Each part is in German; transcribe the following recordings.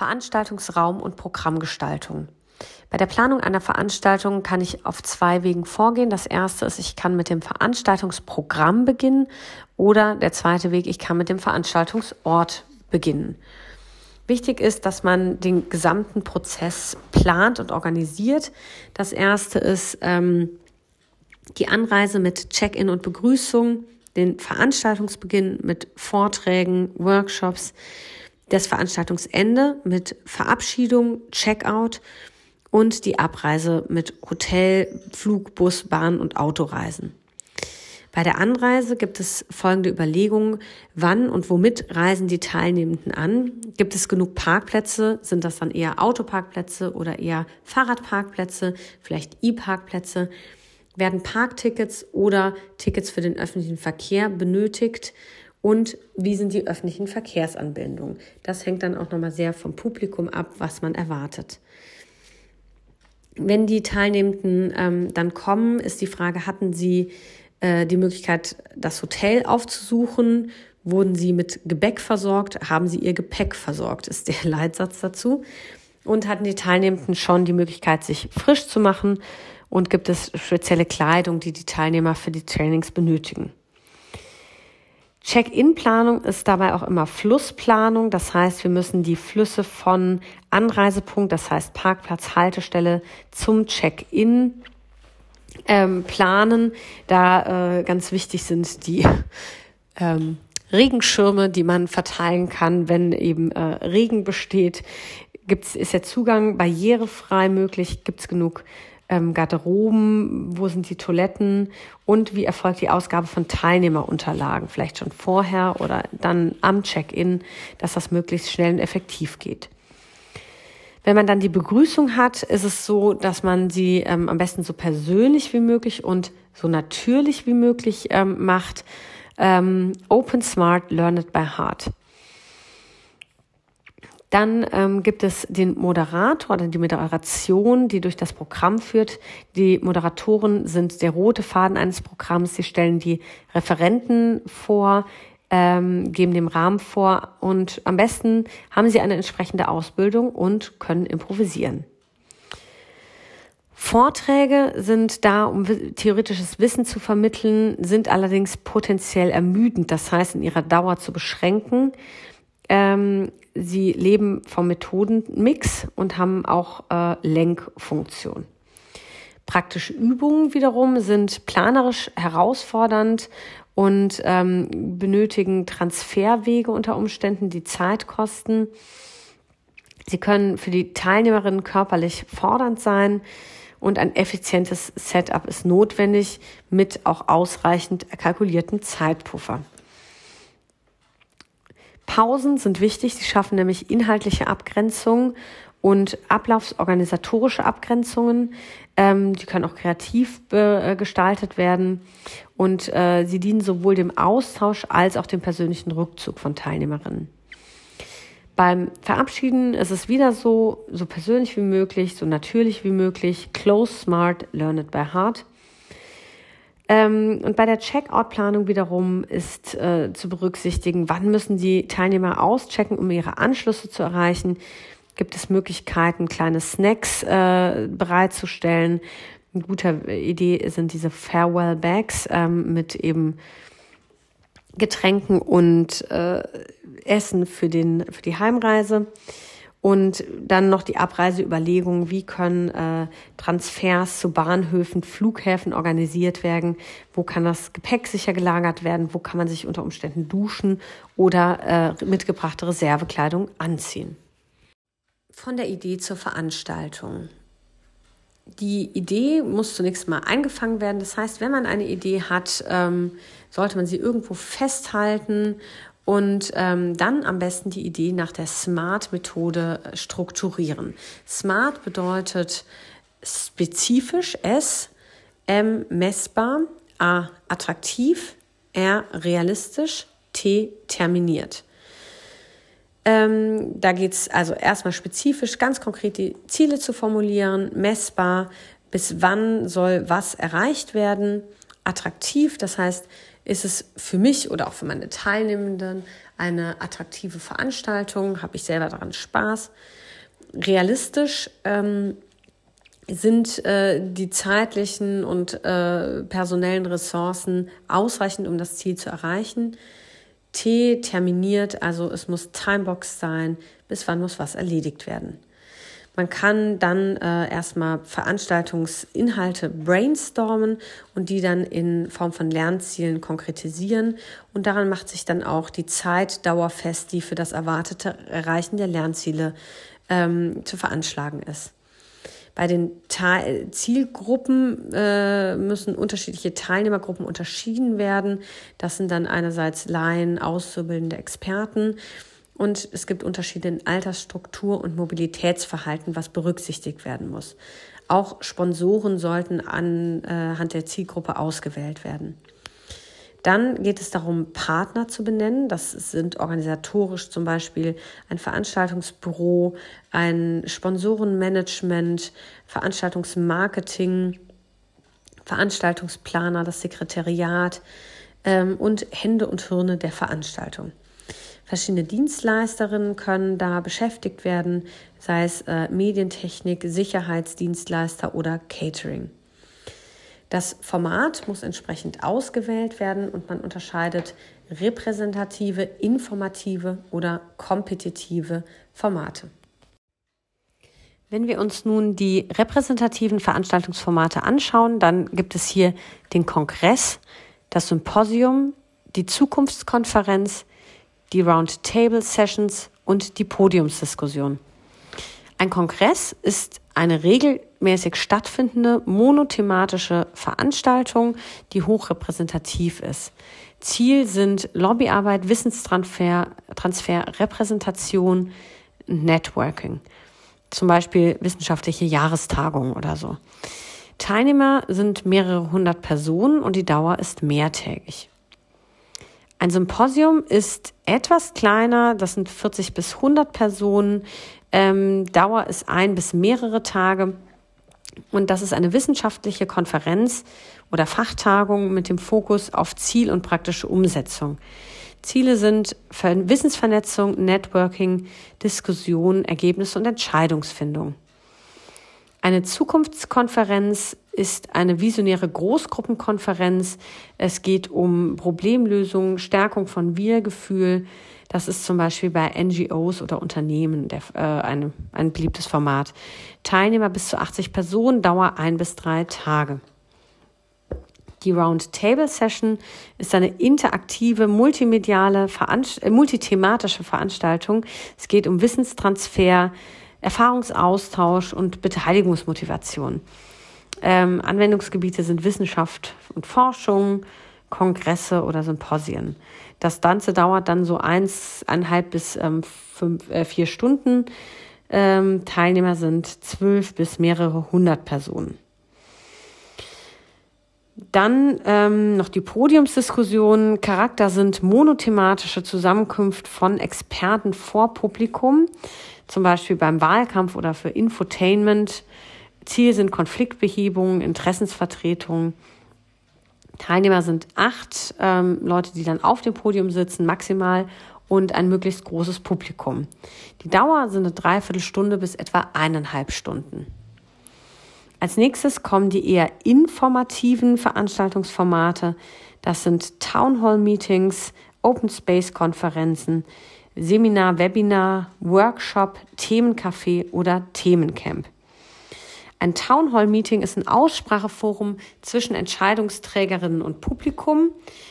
Veranstaltungsraum und Programmgestaltung. Bei der Planung einer Veranstaltung kann ich auf zwei Wegen vorgehen. Das erste ist, ich kann mit dem Veranstaltungsprogramm beginnen oder der zweite Weg, ich kann mit dem Veranstaltungsort beginnen. Wichtig ist, dass man den gesamten Prozess plant und organisiert. Das erste ist ähm, die Anreise mit Check-in und Begrüßung, den Veranstaltungsbeginn mit Vorträgen, Workshops, das Veranstaltungsende mit Verabschiedung, Checkout und die Abreise mit Hotel, Flug, Bus, Bahn und Autoreisen. Bei der Anreise gibt es folgende Überlegungen. Wann und womit reisen die Teilnehmenden an? Gibt es genug Parkplätze? Sind das dann eher Autoparkplätze oder eher Fahrradparkplätze? Vielleicht E-Parkplätze? Werden Parktickets oder Tickets für den öffentlichen Verkehr benötigt? Und wie sind die öffentlichen Verkehrsanbindungen? Das hängt dann auch nochmal sehr vom Publikum ab, was man erwartet. Wenn die Teilnehmenden ähm, dann kommen, ist die Frage, hatten sie äh, die Möglichkeit, das Hotel aufzusuchen? Wurden sie mit Gebäck versorgt? Haben sie ihr Gepäck versorgt? Ist der Leitsatz dazu. Und hatten die Teilnehmenden schon die Möglichkeit, sich frisch zu machen? Und gibt es spezielle Kleidung, die die Teilnehmer für die Trainings benötigen? Check-in-Planung ist dabei auch immer Flussplanung. Das heißt, wir müssen die Flüsse von Anreisepunkt, das heißt Parkplatz, Haltestelle zum Check-in ähm, planen. Da äh, ganz wichtig sind die ähm, Regenschirme, die man verteilen kann, wenn eben äh, Regen besteht. Gibt's, ist der Zugang barrierefrei möglich? Gibt es genug ähm, Garderoben, wo sind die Toiletten und wie erfolgt die Ausgabe von Teilnehmerunterlagen, vielleicht schon vorher oder dann am Check-in, dass das möglichst schnell und effektiv geht. Wenn man dann die Begrüßung hat, ist es so, dass man sie ähm, am besten so persönlich wie möglich und so natürlich wie möglich ähm, macht. Ähm, open, smart, learn it by heart. Dann ähm, gibt es den Moderator oder die Moderation, die durch das Programm führt. Die Moderatoren sind der rote Faden eines Programms. Sie stellen die Referenten vor, ähm, geben den Rahmen vor und am besten haben sie eine entsprechende Ausbildung und können improvisieren. Vorträge sind da, um theoretisches Wissen zu vermitteln, sind allerdings potenziell ermüdend, das heißt in ihrer Dauer zu beschränken. Ähm, sie leben vom Methodenmix und haben auch äh, Lenkfunktion. Praktische Übungen wiederum sind planerisch herausfordernd und ähm, benötigen Transferwege unter Umständen, die Zeit kosten. Sie können für die Teilnehmerinnen körperlich fordernd sein und ein effizientes Setup ist notwendig mit auch ausreichend kalkulierten Zeitpuffer. Pausen sind wichtig, sie schaffen nämlich inhaltliche Abgrenzung und ablaufsorganisatorische Abgrenzungen. Ähm, die können auch kreativ äh, gestaltet werden und äh, sie dienen sowohl dem Austausch als auch dem persönlichen Rückzug von Teilnehmerinnen. Beim Verabschieden ist es wieder so, so persönlich wie möglich, so natürlich wie möglich, close, smart, learn it by heart. Ähm, und bei der Checkout-Planung wiederum ist äh, zu berücksichtigen, wann müssen die Teilnehmer auschecken, um ihre Anschlüsse zu erreichen. Gibt es Möglichkeiten, kleine Snacks äh, bereitzustellen? Eine gute Idee sind diese Farewell Bags ähm, mit eben Getränken und äh, Essen für, den, für die Heimreise. Und dann noch die Abreiseüberlegungen, wie können äh, Transfers zu Bahnhöfen, Flughäfen organisiert werden, wo kann das Gepäck sicher gelagert werden, wo kann man sich unter Umständen duschen oder äh, mitgebrachte Reservekleidung anziehen. Von der Idee zur Veranstaltung. Die Idee muss zunächst mal eingefangen werden. Das heißt, wenn man eine Idee hat, ähm, sollte man sie irgendwo festhalten und ähm, dann am besten die Idee nach der SMART-Methode strukturieren. SMART bedeutet spezifisch, S, M, messbar, A, attraktiv, R, realistisch, T, terminiert. Ähm, da geht es also erstmal spezifisch, ganz konkret die Ziele zu formulieren, messbar, bis wann soll was erreicht werden, attraktiv, das heißt, ist es für mich oder auch für meine Teilnehmenden eine attraktive Veranstaltung, habe ich selber daran Spaß. Realistisch ähm, sind äh, die zeitlichen und äh, personellen Ressourcen ausreichend, um das Ziel zu erreichen. T terminiert, also es muss Timebox sein, bis wann muss was erledigt werden. Man kann dann äh, erstmal Veranstaltungsinhalte brainstormen und die dann in Form von Lernzielen konkretisieren. Und daran macht sich dann auch die Zeitdauer fest, die für das erwartete Erreichen der Lernziele ähm, zu veranschlagen ist. Bei den Teil Zielgruppen äh, müssen unterschiedliche Teilnehmergruppen unterschieden werden. Das sind dann einerseits Laien, Auszubildende, Experten. Und es gibt Unterschiede in Altersstruktur und Mobilitätsverhalten, was berücksichtigt werden muss. Auch Sponsoren sollten anhand der Zielgruppe ausgewählt werden. Dann geht es darum, Partner zu benennen. Das sind organisatorisch zum Beispiel ein Veranstaltungsbüro, ein Sponsorenmanagement, Veranstaltungsmarketing, Veranstaltungsplaner, das Sekretariat ähm, und Hände und Hirne der Veranstaltung. Verschiedene Dienstleisterinnen können da beschäftigt werden, sei es äh, Medientechnik, Sicherheitsdienstleister oder Catering. Das Format muss entsprechend ausgewählt werden und man unterscheidet repräsentative, informative oder kompetitive Formate. Wenn wir uns nun die repräsentativen Veranstaltungsformate anschauen, dann gibt es hier den Kongress, das Symposium, die Zukunftskonferenz, die Roundtable Sessions und die Podiumsdiskussion. Ein Kongress ist eine regelmäßig stattfindende monothematische Veranstaltung, die hochrepräsentativ ist. Ziel sind Lobbyarbeit, Wissenstransfer, Transfer, Repräsentation, Networking. Zum Beispiel wissenschaftliche Jahrestagungen oder so. Teilnehmer sind mehrere hundert Personen und die Dauer ist mehrtägig. Ein Symposium ist etwas kleiner, das sind 40 bis 100 Personen. Ähm, Dauer ist ein bis mehrere Tage. Und das ist eine wissenschaftliche Konferenz oder Fachtagung mit dem Fokus auf Ziel und praktische Umsetzung. Ziele sind Wissensvernetzung, Networking, Diskussion, Ergebnisse und Entscheidungsfindung. Eine Zukunftskonferenz ist eine visionäre Großgruppenkonferenz. Es geht um Problemlösung, Stärkung von Wir-Gefühl. Das ist zum Beispiel bei NGOs oder Unternehmen der, äh, eine, ein beliebtes Format. Teilnehmer bis zu 80 Personen, Dauer ein bis drei Tage. Die Roundtable Session ist eine interaktive, multimediale, Veranst äh, multithematische Veranstaltung. Es geht um Wissenstransfer, Erfahrungsaustausch und Beteiligungsmotivation. Ähm, Anwendungsgebiete sind Wissenschaft und Forschung, Kongresse oder Symposien. Das Ganze dauert dann so eins, eineinhalb bis ähm, fünf, äh, vier Stunden. Ähm, Teilnehmer sind zwölf bis mehrere hundert Personen. Dann ähm, noch die Podiumsdiskussion. Charakter sind monothematische Zusammenkünfte von Experten vor Publikum zum Beispiel beim Wahlkampf oder für Infotainment. Ziel sind Konfliktbehebung, Interessensvertretung. Teilnehmer sind acht ähm, Leute, die dann auf dem Podium sitzen, maximal, und ein möglichst großes Publikum. Die Dauer sind eine Dreiviertelstunde bis etwa eineinhalb Stunden. Als nächstes kommen die eher informativen Veranstaltungsformate. Das sind Town Hall Meetings, Open Space Konferenzen, Seminar, Webinar, Workshop, Themencafé oder Themencamp. Ein Town Hall Meeting ist ein Ausspracheforum zwischen Entscheidungsträgerinnen und Publikum.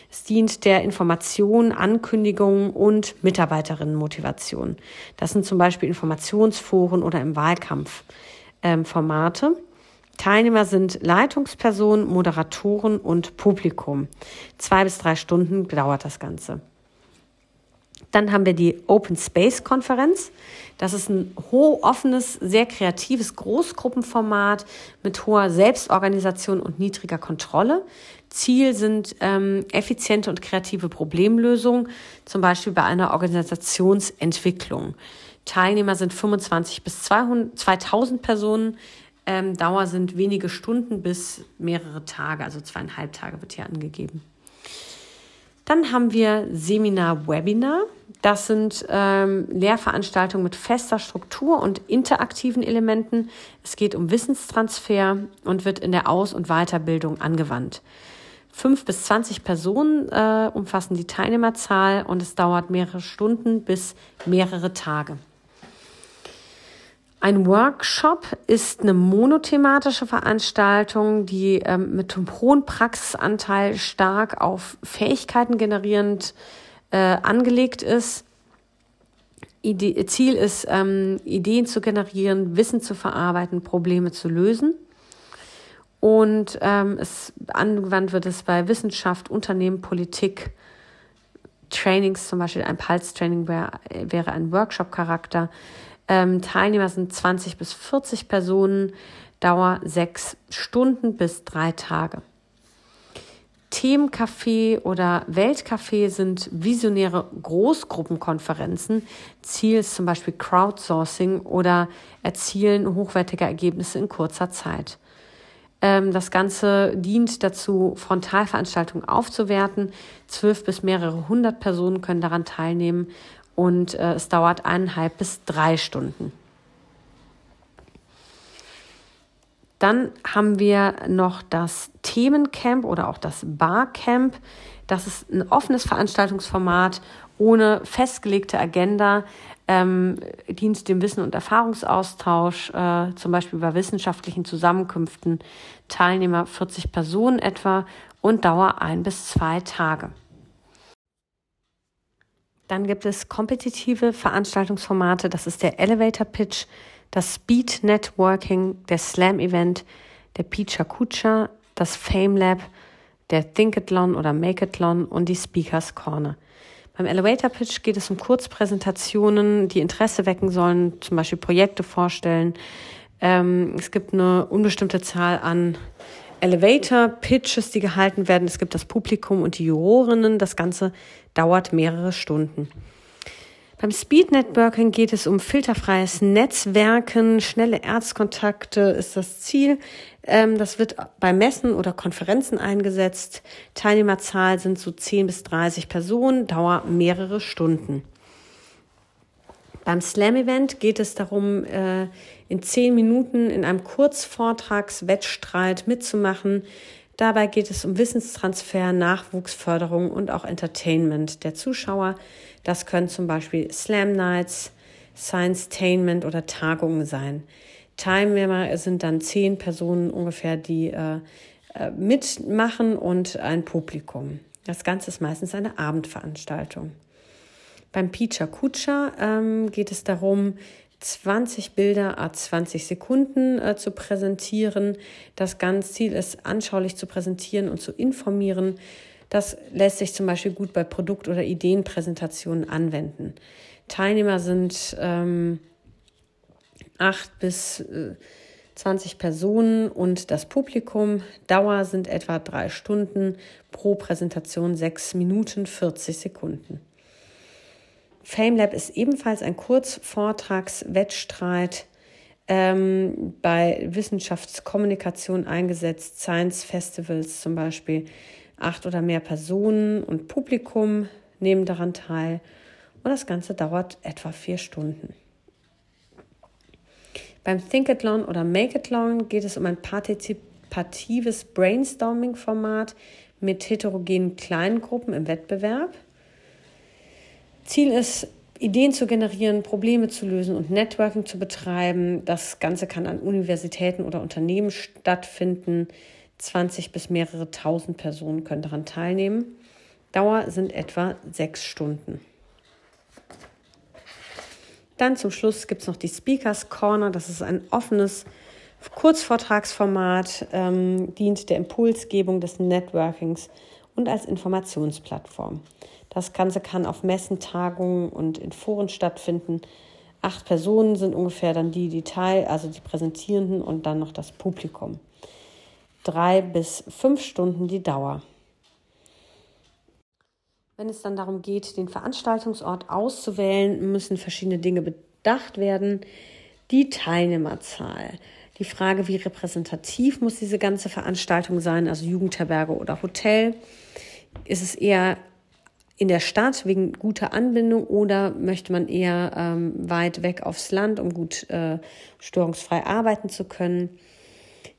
Es dient der Information, Ankündigung und Mitarbeiterinnenmotivation. Das sind zum Beispiel Informationsforen oder im Wahlkampf ähm, Formate. Teilnehmer sind Leitungspersonen, Moderatoren und Publikum. Zwei bis drei Stunden dauert das Ganze. Dann haben wir die Open Space Konferenz. Das ist ein hoch offenes, sehr kreatives Großgruppenformat mit hoher Selbstorganisation und niedriger Kontrolle. Ziel sind ähm, effiziente und kreative Problemlösungen, zum Beispiel bei einer Organisationsentwicklung. Teilnehmer sind 25 bis 200, 2000 Personen. Ähm, Dauer sind wenige Stunden bis mehrere Tage, also zweieinhalb Tage wird hier angegeben. Dann haben wir Seminar, Webinar. Das sind ähm, Lehrveranstaltungen mit fester Struktur und interaktiven Elementen. Es geht um Wissenstransfer und wird in der Aus- und Weiterbildung angewandt. Fünf bis zwanzig Personen äh, umfassen die Teilnehmerzahl und es dauert mehrere Stunden bis mehrere Tage. Ein Workshop ist eine monothematische Veranstaltung, die ähm, mit einem hohen Praxisanteil stark auf Fähigkeiten generierend äh, angelegt ist. Ide Ziel ist, ähm, Ideen zu generieren, Wissen zu verarbeiten, Probleme zu lösen. Und ähm, es angewandt wird es bei Wissenschaft, Unternehmen, Politik, Trainings, zum Beispiel ein Pulse-Training wär, wäre ein Workshop-Charakter. Ähm, Teilnehmer sind 20 bis 40 Personen, Dauer sechs Stunden bis drei Tage. Themencafé oder Weltcafé sind visionäre Großgruppenkonferenzen. Ziel ist zum Beispiel Crowdsourcing oder Erzielen hochwertiger Ergebnisse in kurzer Zeit. Ähm, das Ganze dient dazu, Frontalveranstaltungen aufzuwerten. Zwölf bis mehrere hundert Personen können daran teilnehmen und äh, es dauert eineinhalb bis drei Stunden. Dann haben wir noch das Themencamp oder auch das Barcamp. Das ist ein offenes Veranstaltungsformat ohne festgelegte Agenda, ähm, dient dem Wissen- und Erfahrungsaustausch, äh, zum Beispiel bei wissenschaftlichen Zusammenkünften, Teilnehmer 40 Personen etwa und Dauer ein bis zwei Tage. Dann gibt es kompetitive Veranstaltungsformate. Das ist der Elevator Pitch, das Speed Networking, der Slam Event, der Picha Kucha, das Fame Lab, der Thinkathlon oder Makeathlon und die Speakers Corner. Beim Elevator Pitch geht es um Kurzpräsentationen, die Interesse wecken sollen, zum Beispiel Projekte vorstellen. Ähm, es gibt eine unbestimmte Zahl an Elevator-Pitches, die gehalten werden. Es gibt das Publikum und die Jurorinnen. Das Ganze dauert mehrere Stunden. Beim Speed Networking geht es um filterfreies Netzwerken, schnelle Erzkontakte ist das Ziel. Ähm, das wird bei Messen oder Konferenzen eingesetzt. Teilnehmerzahl sind so 10 bis 30 Personen, Dauer mehrere Stunden. Beim Slam-Event geht es darum, äh, in zehn Minuten in einem Kurzvortragswettstreit mitzumachen. Dabei geht es um Wissenstransfer, Nachwuchsförderung und auch Entertainment der Zuschauer. Das können zum Beispiel Slam Nights, Science-Tainment oder Tagungen sein. Teilnehmer sind dann zehn Personen ungefähr, die äh, äh, mitmachen und ein Publikum. Das Ganze ist meistens eine Abendveranstaltung. Beim Picha Kucha ähm, geht es darum, 20 Bilder a 20 Sekunden äh, zu präsentieren. Das ganze Ziel ist, anschaulich zu präsentieren und zu informieren. Das lässt sich zum Beispiel gut bei Produkt- oder Ideenpräsentationen anwenden. Teilnehmer sind ähm, acht bis äh, 20 Personen und das Publikum. Dauer sind etwa drei Stunden, pro Präsentation sechs Minuten 40 Sekunden. FameLab ist ebenfalls ein Kurzvortragswettstreit ähm, bei Wissenschaftskommunikation eingesetzt, Science Festivals zum Beispiel. Acht oder mehr Personen und Publikum nehmen daran teil und das Ganze dauert etwa vier Stunden. Beim Thinkathlon oder Makeathlon geht es um ein partizipatives Brainstorming-Format mit heterogenen Kleingruppen im Wettbewerb. Ziel ist, Ideen zu generieren, Probleme zu lösen und Networking zu betreiben. Das Ganze kann an Universitäten oder Unternehmen stattfinden. 20 bis mehrere tausend Personen können daran teilnehmen. Dauer sind etwa sechs Stunden. Dann zum Schluss gibt es noch die Speakers Corner. Das ist ein offenes Kurzvortragsformat, ähm, dient der Impulsgebung des Networkings und als Informationsplattform. Das Ganze kann auf Messen, Tagungen und in Foren stattfinden. Acht Personen sind ungefähr dann die, die teil, also die Präsentierenden und dann noch das Publikum. Drei bis fünf Stunden die Dauer. Wenn es dann darum geht, den Veranstaltungsort auszuwählen, müssen verschiedene Dinge bedacht werden. Die Teilnehmerzahl. Die Frage, wie repräsentativ muss diese ganze Veranstaltung sein, also Jugendherberge oder Hotel. Ist es eher in der Stadt wegen guter Anbindung oder möchte man eher ähm, weit weg aufs Land, um gut äh, störungsfrei arbeiten zu können?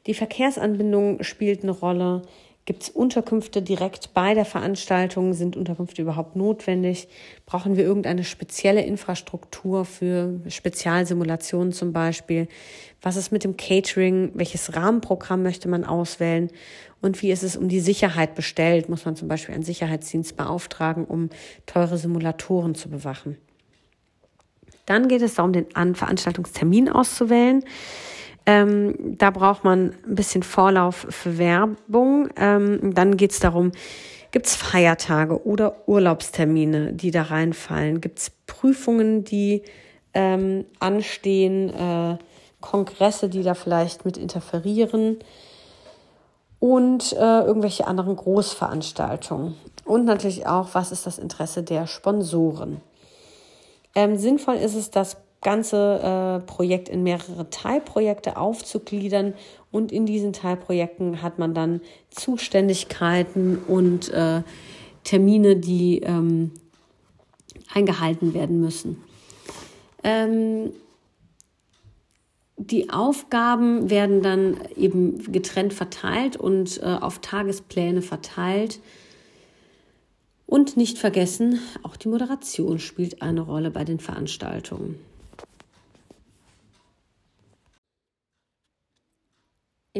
Die Verkehrsanbindung spielt eine Rolle. Gibt es Unterkünfte direkt bei der Veranstaltung? Sind Unterkünfte überhaupt notwendig? Brauchen wir irgendeine spezielle Infrastruktur für Spezialsimulationen zum Beispiel? Was ist mit dem Catering? Welches Rahmenprogramm möchte man auswählen? Und wie ist es um die Sicherheit bestellt? Muss man zum Beispiel einen Sicherheitsdienst beauftragen, um teure Simulatoren zu bewachen? Dann geht es darum, den Veranstaltungstermin auszuwählen. Ähm, da braucht man ein bisschen Vorlauf für Werbung. Ähm, dann geht es darum, gibt es Feiertage oder Urlaubstermine, die da reinfallen? Gibt es Prüfungen, die ähm, anstehen, äh, Kongresse, die da vielleicht mit interferieren? und äh, irgendwelche anderen Großveranstaltungen. Und natürlich auch, was ist das Interesse der Sponsoren. Ähm, sinnvoll ist es, das ganze äh, Projekt in mehrere Teilprojekte aufzugliedern und in diesen Teilprojekten hat man dann Zuständigkeiten und äh, Termine, die ähm, eingehalten werden müssen. Ähm, die Aufgaben werden dann eben getrennt verteilt und äh, auf Tagespläne verteilt. Und nicht vergessen, auch die Moderation spielt eine Rolle bei den Veranstaltungen.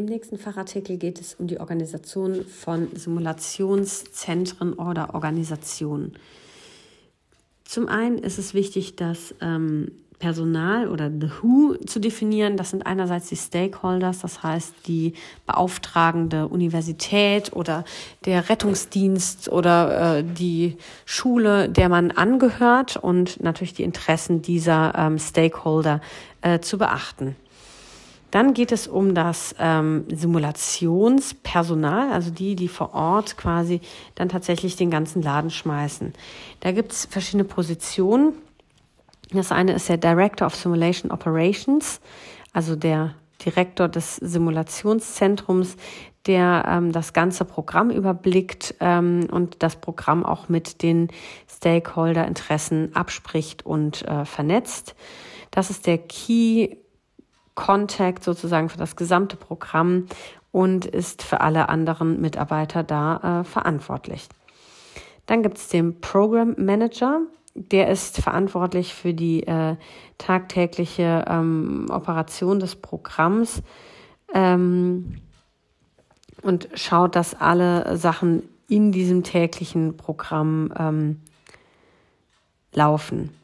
Im nächsten Fachartikel geht es um die Organisation von Simulationszentren oder Organisationen. Zum einen ist es wichtig, dass ähm, Personal oder The Who zu definieren. Das sind einerseits die Stakeholders, das heißt die beauftragende Universität oder der Rettungsdienst oder äh, die Schule, der man angehört und natürlich die Interessen dieser ähm, Stakeholder äh, zu beachten. Dann geht es um das ähm, Simulationspersonal, also die, die vor Ort quasi dann tatsächlich den ganzen Laden schmeißen. Da gibt es verschiedene Positionen. Das eine ist der Director of Simulation Operations, also der Direktor des Simulationszentrums, der ähm, das ganze Programm überblickt ähm, und das Programm auch mit den Stakeholder-Interessen abspricht und äh, vernetzt. Das ist der Key Contact sozusagen für das gesamte Programm und ist für alle anderen Mitarbeiter da äh, verantwortlich. Dann gibt es den Program Manager, der ist verantwortlich für die äh, tagtägliche ähm, Operation des Programms ähm, und schaut, dass alle Sachen in diesem täglichen Programm ähm, laufen.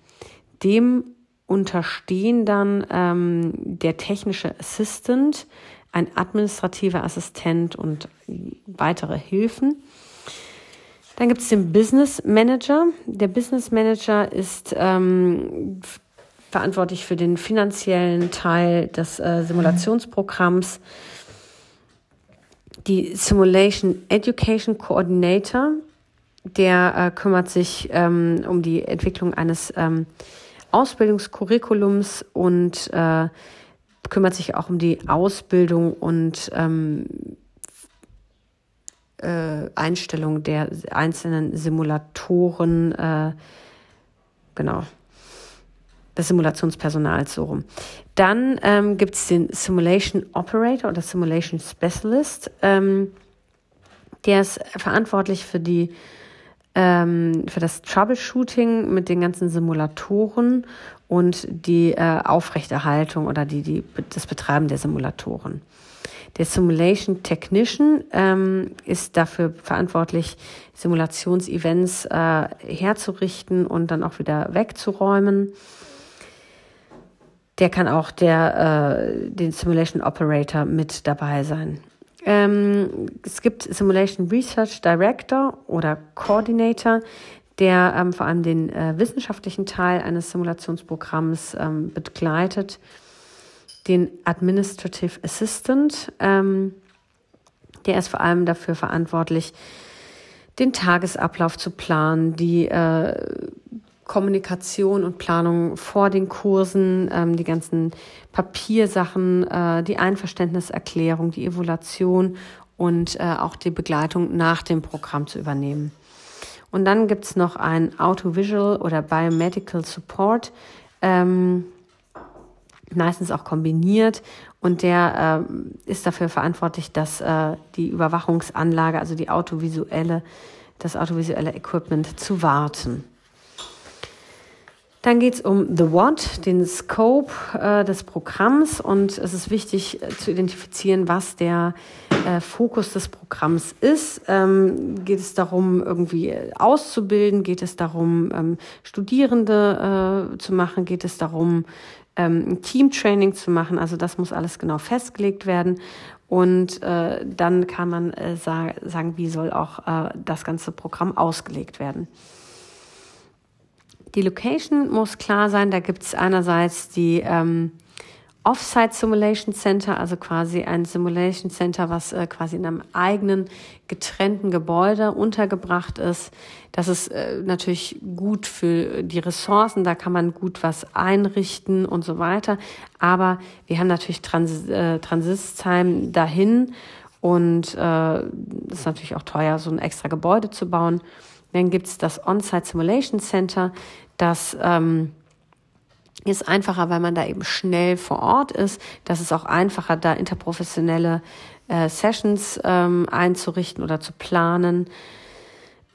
Dem unterstehen dann ähm, der technische Assistant, ein administrativer Assistent und weitere Hilfen. Dann gibt es den Business Manager. Der Business Manager ist ähm, verantwortlich für den finanziellen Teil des äh, Simulationsprogramms. Die Simulation Education Coordinator, der äh, kümmert sich ähm, um die Entwicklung eines ähm, Ausbildungskurriculums und äh, kümmert sich auch um die Ausbildung und ähm, äh, Einstellung der einzelnen Simulatoren, äh, genau, des Simulationspersonals so rum. Dann ähm, gibt es den Simulation Operator oder Simulation Specialist. Ähm, der ist verantwortlich für die ähm, für das Troubleshooting mit den ganzen Simulatoren und die äh, Aufrechterhaltung oder die, die, das Betreiben der Simulatoren. Der Simulation Technician ähm, ist dafür verantwortlich, Simulationsevents äh, herzurichten und dann auch wieder wegzuräumen. Der kann auch der, äh, den Simulation Operator mit dabei sein. Ähm, es gibt Simulation Research Director oder Coordinator, der ähm, vor allem den äh, wissenschaftlichen Teil eines Simulationsprogramms ähm, begleitet den Administrative Assistant. Ähm, der ist vor allem dafür verantwortlich, den Tagesablauf zu planen, die äh, Kommunikation und Planung vor den Kursen, ähm, die ganzen Papiersachen, äh, die Einverständniserklärung, die Evaluation und äh, auch die Begleitung nach dem Programm zu übernehmen. Und dann gibt es noch ein Autovisual oder Biomedical Support, ähm, meistens auch kombiniert. Und der äh, ist dafür verantwortlich, dass äh, die Überwachungsanlage, also die autovisuelle, das autovisuelle Equipment zu warten. Dann geht es um The What, den Scope äh, des Programms und es ist wichtig äh, zu identifizieren, was der äh, Fokus des Programms ist. Ähm, geht es darum, irgendwie auszubilden? Geht es darum, ähm, Studierende äh, zu machen? Geht es darum, ähm, Teamtraining zu machen? Also das muss alles genau festgelegt werden. Und äh, dann kann man äh, sa sagen, wie soll auch äh, das ganze Programm ausgelegt werden. Die Location muss klar sein. Da gibt es einerseits die ähm, Offsite Simulation Center, also quasi ein Simulation Center, was äh, quasi in einem eigenen getrennten Gebäude untergebracht ist. Das ist äh, natürlich gut für die Ressourcen, da kann man gut was einrichten und so weiter. Aber wir haben natürlich Trans äh, Transitzheim dahin und äh, ist natürlich auch teuer, so ein extra Gebäude zu bauen. Dann gibt es das On-Site Simulation Center. Das ähm, ist einfacher, weil man da eben schnell vor Ort ist. Das ist auch einfacher, da interprofessionelle äh, Sessions ähm, einzurichten oder zu planen.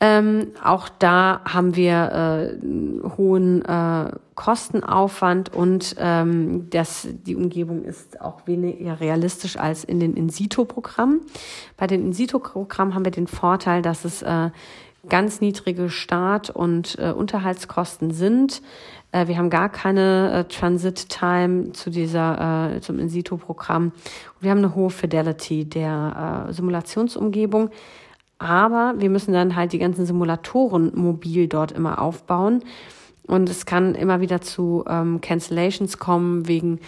Ähm, auch da haben wir äh, hohen äh, Kostenaufwand und ähm, das, die Umgebung ist auch weniger realistisch als in den In-Situ-Programmen. Bei den In-Situ-Programmen haben wir den Vorteil, dass es äh, ganz niedrige Start- und äh, Unterhaltskosten sind. Äh, wir haben gar keine äh, Transit-Time zu dieser, äh, zum In-Situ-Programm. Wir haben eine hohe Fidelity der äh, Simulationsumgebung. Aber wir müssen dann halt die ganzen Simulatoren mobil dort immer aufbauen. Und es kann immer wieder zu ähm, Cancellations kommen wegen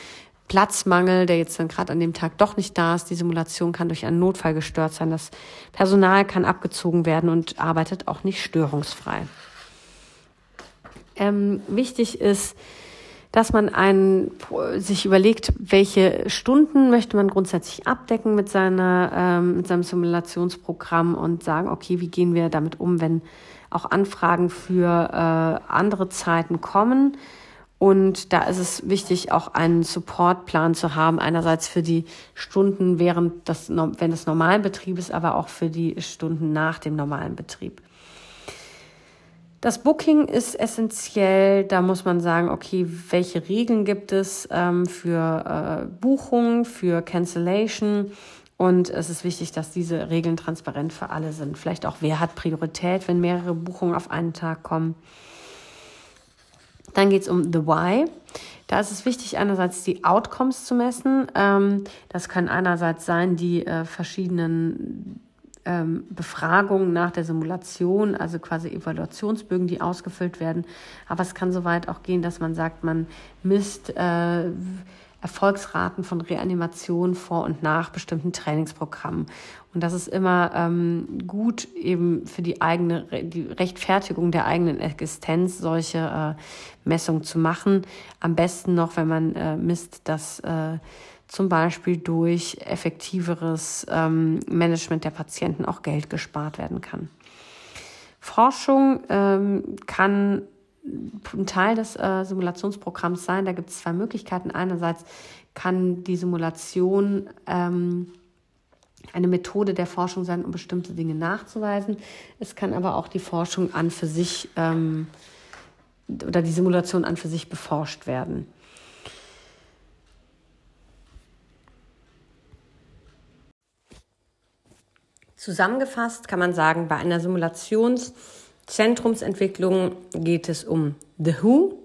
Platzmangel, der jetzt dann gerade an dem Tag doch nicht da ist. Die Simulation kann durch einen Notfall gestört sein. Das Personal kann abgezogen werden und arbeitet auch nicht störungsfrei. Ähm, wichtig ist, dass man einen, sich überlegt, welche Stunden möchte man grundsätzlich abdecken mit, seiner, ähm, mit seinem Simulationsprogramm und sagen, okay, wie gehen wir damit um, wenn auch Anfragen für äh, andere Zeiten kommen und da ist es wichtig, auch einen Supportplan zu haben. Einerseits für die Stunden während des, wenn des normalen Betriebes, aber auch für die Stunden nach dem normalen Betrieb. Das Booking ist essentiell. Da muss man sagen, okay, welche Regeln gibt es ähm, für äh, Buchung, für Cancellation? Und es ist wichtig, dass diese Regeln transparent für alle sind. Vielleicht auch, wer hat Priorität, wenn mehrere Buchungen auf einen Tag kommen. Dann geht es um The Why. Da ist es wichtig, einerseits die Outcomes zu messen. Ähm, das können einerseits sein, die äh, verschiedenen ähm, Befragungen nach der Simulation, also quasi Evaluationsbögen, die ausgefüllt werden. Aber es kann so weit auch gehen, dass man sagt, man misst äh, Erfolgsraten von Reanimation vor und nach bestimmten Trainingsprogrammen. Und das ist immer ähm, gut eben für die eigene, die Rechtfertigung der eigenen Existenz, solche äh, Messungen zu machen. Am besten noch, wenn man äh, misst, dass äh, zum Beispiel durch effektiveres ähm, Management der Patienten auch Geld gespart werden kann. Forschung ähm, kann ein Teil des äh, Simulationsprogramms sein. Da gibt es zwei Möglichkeiten. Einerseits kann die Simulation ähm, eine Methode der Forschung sein, um bestimmte Dinge nachzuweisen. Es kann aber auch die Forschung an für sich ähm, oder die Simulation an für sich beforscht werden. Zusammengefasst kann man sagen, bei einer Simulations- Zentrumsentwicklung geht es um The Who,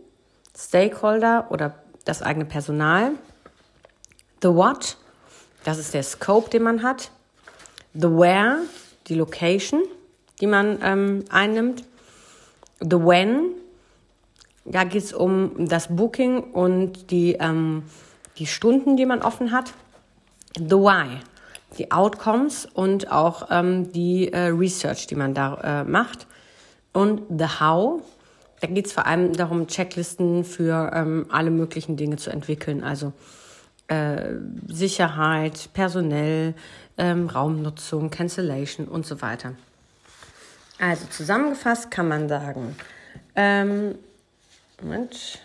Stakeholder oder das eigene Personal. The What, das ist der Scope, den man hat. The Where, die Location, die man ähm, einnimmt. The When, da geht es um das Booking und die, ähm, die Stunden, die man offen hat. The Why, die Outcomes und auch ähm, die äh, Research, die man da äh, macht. Und The How, da geht es vor allem darum, Checklisten für ähm, alle möglichen Dinge zu entwickeln. Also äh, Sicherheit, personell, ähm, Raumnutzung, Cancellation und so weiter. Also zusammengefasst kann man sagen, ähm, Moment,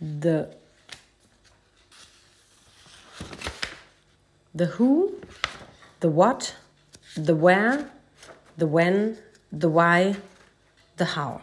the, the who, the what, the where, the when, the why, the how.